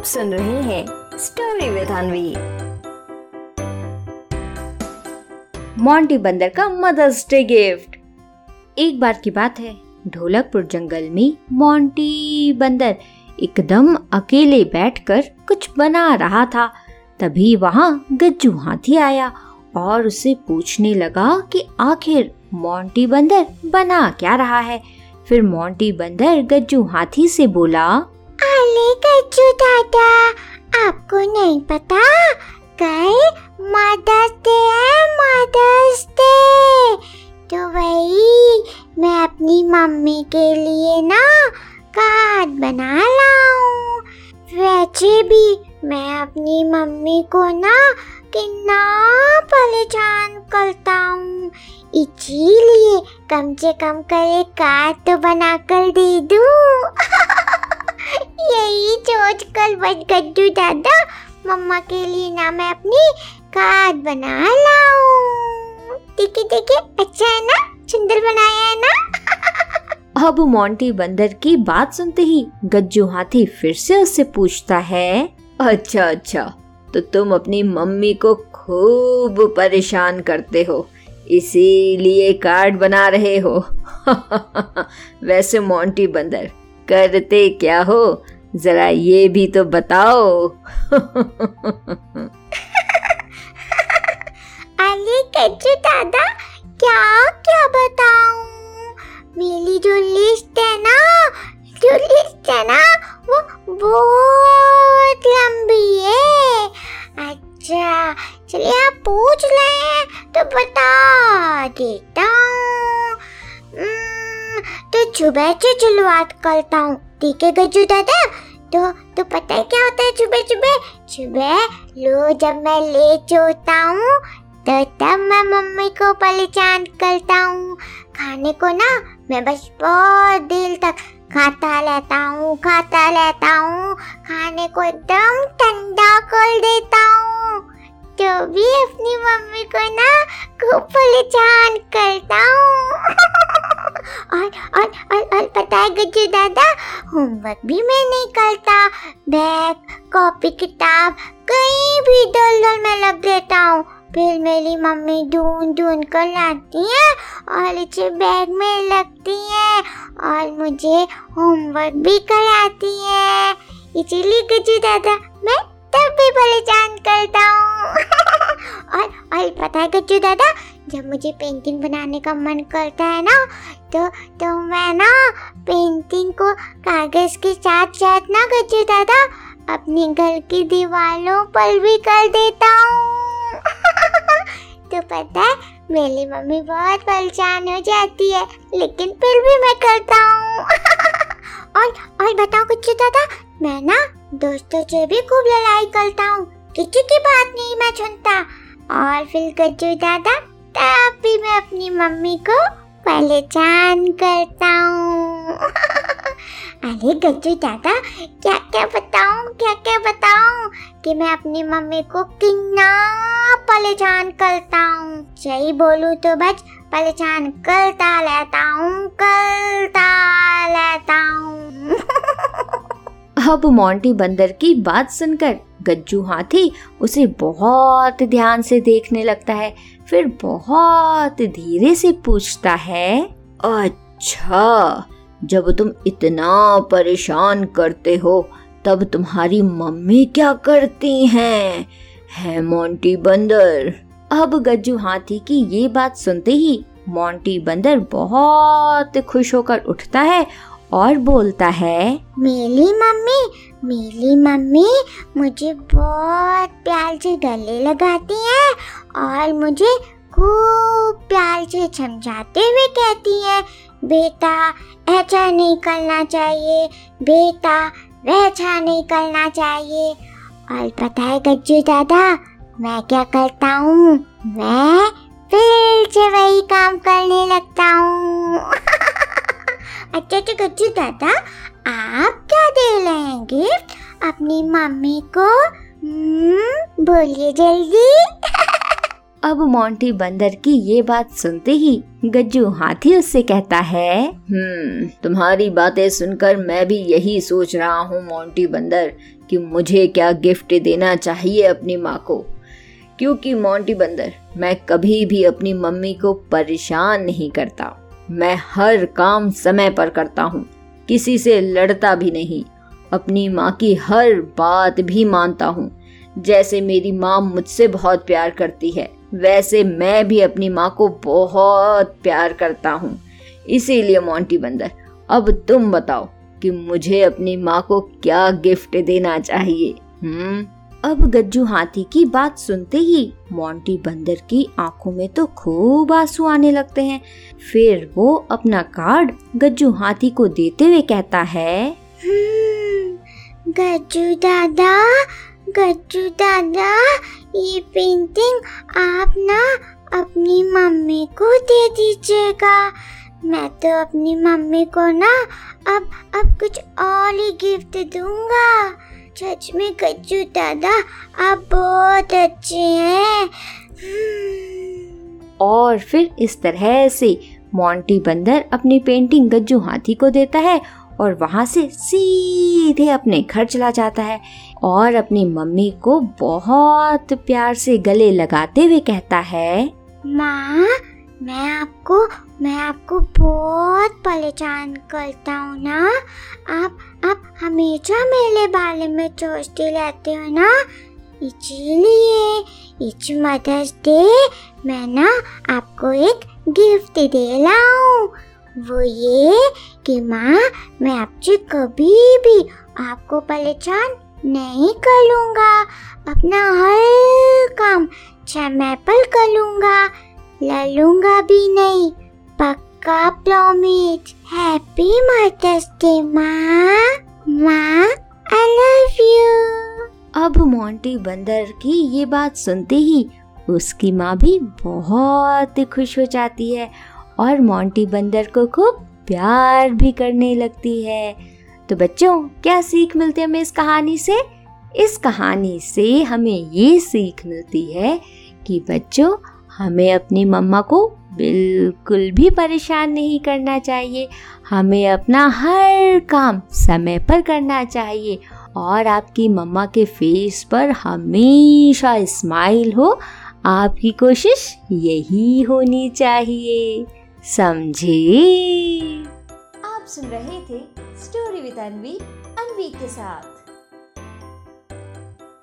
आप सुन रहे हैं स्टोरी विद अनवी मोंटी बंदर का मदर्स डे गिफ्ट एक बार की बात है, ढोलकपुर जंगल में मोंटी बंदर एकदम अकेले बैठकर कुछ बना रहा था। तभी वहाँ गज्जू हाथी आया और उसे पूछने लगा कि आखिर मोंटी बंदर बना क्या रहा है। फिर मोंटी बंदर गज्जू हाथी से बोला अरे गज्जू दादा आपको नहीं पता, कल मदर्स डे है, मदर्स डे। तो वही, मैं अपनी मम्मी के लिए ना कार्ड बना लाऊं। वैसे भी मैं अपनी मम्मी को ना कितना परेशान करता हूँ। इसीलिए कम से कम कर एक कार्ड तो बना कर दे दूँ। कर बच गड्डू दादा, मम्मा के लिए ना मैं अपनी कार्ड बना लाऊं। ठीक है अच्छा है ना? सुंदर बनाया है ना? अब मोंटी बंदर की बात सुनते ही गज्जू हाथी फिर से उससे पूछता है अच्छा अच्छा तो तुम अपनी मम्मी को खूब परेशान करते हो, इसीलिए कार्ड बना रहे हो? वैसे मोंटी बंदर, करते क्या हो? जरा ये भी तो बताओ। अरे कच्चू दादा क्या क्या बताऊँ? मेरी जो लिस्ट है ना जो लिस्ट है ना वो बहुत लंबी है। अच्छा चलिए आप पूछ रहे तो बता देता हूँ। हम्म, तो सुबह से शुरुआत करता हूँ। ठीक है गज्जू दादा तो तो पता है क्या होता है सुबह सुबह सुबह लो जब मैं ले होता हूँ तो तब मैं मम्मी को परेशान करता हूँ। खाने को ना, मैं बस बहुत देर तक खाता रहता हूँ, खाता रहता हूँ। खाने को एकदम ठंडा कर देता हूँ। तो भी अपनी मम्मी को ना, खूब परेशान करता हूँ। और और और और पता है गज्जू दादा होमवर्क भी मैं नहीं करता। बैग कॉपी किताब, कहीं भी डल डल में लग देता हूँ। फिर मेरी मम्मी ढूंढ ढूंढ कर लाती है और इसे बैग में लगती है और मुझे होमवर्क भी कराती है। इसीलिए गज्जू दादा, मैं तब भी परेशान करता हूँ। और और पता है गज्जू दादा जब मुझे पेंटिंग बनाने का मन करता है ना तो तो मैं ना पेंटिंग को कागज़ के साथ साथ ना गज्जू दादा, अपने घर की दीवारों पर भी कर देता हूँ। तो पता है, मेरी मम्मी बहुत परेशान हो जाती है, लेकिन फिर भी मैं करता हूँ। और और बताओ कुछ दादा, मैं ना दोस्तों से भी खूब लड़ाई करता हूँ, किसी की बात नहीं मैं सुनता। और फिर गज्जू दादा तब भी मैं अपनी मम्मी को परेशान करता हूँ। अरे गज्जू दादा क्या क्या बताऊँ क्या क्या बताऊँ कि मैं अपनी मम्मी को कितना परेशान करता हूँ। सही बोलूँ तो बस परेशान करता लेता हूँ, करता रहता हूँ। अब मोंटी बंदर की बात सुनकर गज्जू हाथी उसे बहुत ध्यान से देखने लगता है, फिर बहुत धीरे से पूछता है अच्छा जब तुम इतना परेशान करते हो, तब तुम्हारी मम्मी क्या करती हैं? है, मोंटी बंदर। अब गज्जू हाथी की ये बात सुनते ही मोंटी बंदर बहुत खुश होकर उठता है और बोलता है, मेरी मम्मी मेरी मम्मी मुझे बहुत प्यार से गले लगाती है और मुझे खूब प्यार से समझाते हुए कहती है, बेटा, ऐसा नहीं करना चाहिए, बेटा, वैसा नहीं करना चाहिए। और पता है गज्जू दादा, मैं क्या करता हूँ? मैं फिर से वही काम करने लगता अच्छा गज्जू दादा आप क्या दे रहे हैं गिफ्ट? अपनी मम्मी को हम्म, बोलिए जल्दी। अब मोंटी बंदर की ये बात सुनते ही गज्जू हाथी उससे कहता है हम्म तुम्हारी बातें सुनकर मैं भी यही सोच रहा हूँ मोंटी बंदर कि मुझे क्या गिफ्ट देना चाहिए अपनी माँ को। क्योंकि मोंटी बंदर मैं कभी भी अपनी मम्मी को परेशान नहीं करता। मैं हर काम समय पर करता हूँ। किसी से लड़ता भी नहीं। अपनी माँ की हर बात भी मानता हूँ। जैसे मेरी माँ मुझसे बहुत प्यार करती है, वैसे मैं भी अपनी माँ को बहुत प्यार करता हूँ। इसीलिए मोंटी बंदर, अब तुम बताओ कि मुझे अपनी माँ को क्या गिफ्ट देना चाहिए हम्म? अब गज्जू हाथी की बात सुनते ही मोंटी बंदर की आँखों में तो खूब आँसू आने लगते हैं। फिर वो अपना कार्ड गज्जू हाथी को देते हुए कहता है हम्म, गज्जू दादा गज्जू दादा ये पेंटिंग आप ना अपनी मम्मी को दे दीजिएगा। मैं तो अपनी मम्मी को ना अब अब कुछ और ही गिफ्ट दूँगा। सच में गज्जू दादा आप बहुत अच्छे हैं हम्म। और फिर इस तरह से मोंटी बंदर अपनी पेंटिंग गज्जू हाथी को देता है और वहाँ से सीधे अपने घर चला जाता है और अपनी मम्मी को बहुत प्यार से गले लगाते हुए कहता है माँ मैं आपको मैं आपको बहुत परेशान करता हूँ ना। आप आप हमेशा मेरे बारे में सोचते रहते हो ना। इसीलिए, इस मदर्स डे मैं ना आपको एक गिफ्ट दे रहा हूँ। वो ये कि माँ, मैं आपसे कभी भी आपको परेशान नहीं करूँगा। अपना हर काम समय पर करूँगा लड़ूँगा भी नहीं। पक्का प्रॉमिस हैप्पी मदर्स डे माँ। माँ आई लव यू अब मोंटी बंदर की ये बात सुनते ही उसकी माँ भी बहुत खुश हो जाती है और मोंटी बंदर को खूब प्यार भी करने लगती है। तो बच्चों, क्या सीख मिलती है हमें इस कहानी से? इस कहानी से हमें ये सीख मिलती है कि बच्चों हमें अपनी मम्मा को बिल्कुल भी परेशान नहीं करना चाहिए। हमें अपना हर काम समय पर करना चाहिए और आपकी मम्मा के फेस पर हमेशा स्माइल हो, आपकी कोशिश यही होनी चाहिए। समझे? आप सुन रहे थे स्टोरी विद अनवी अनवी के साथ।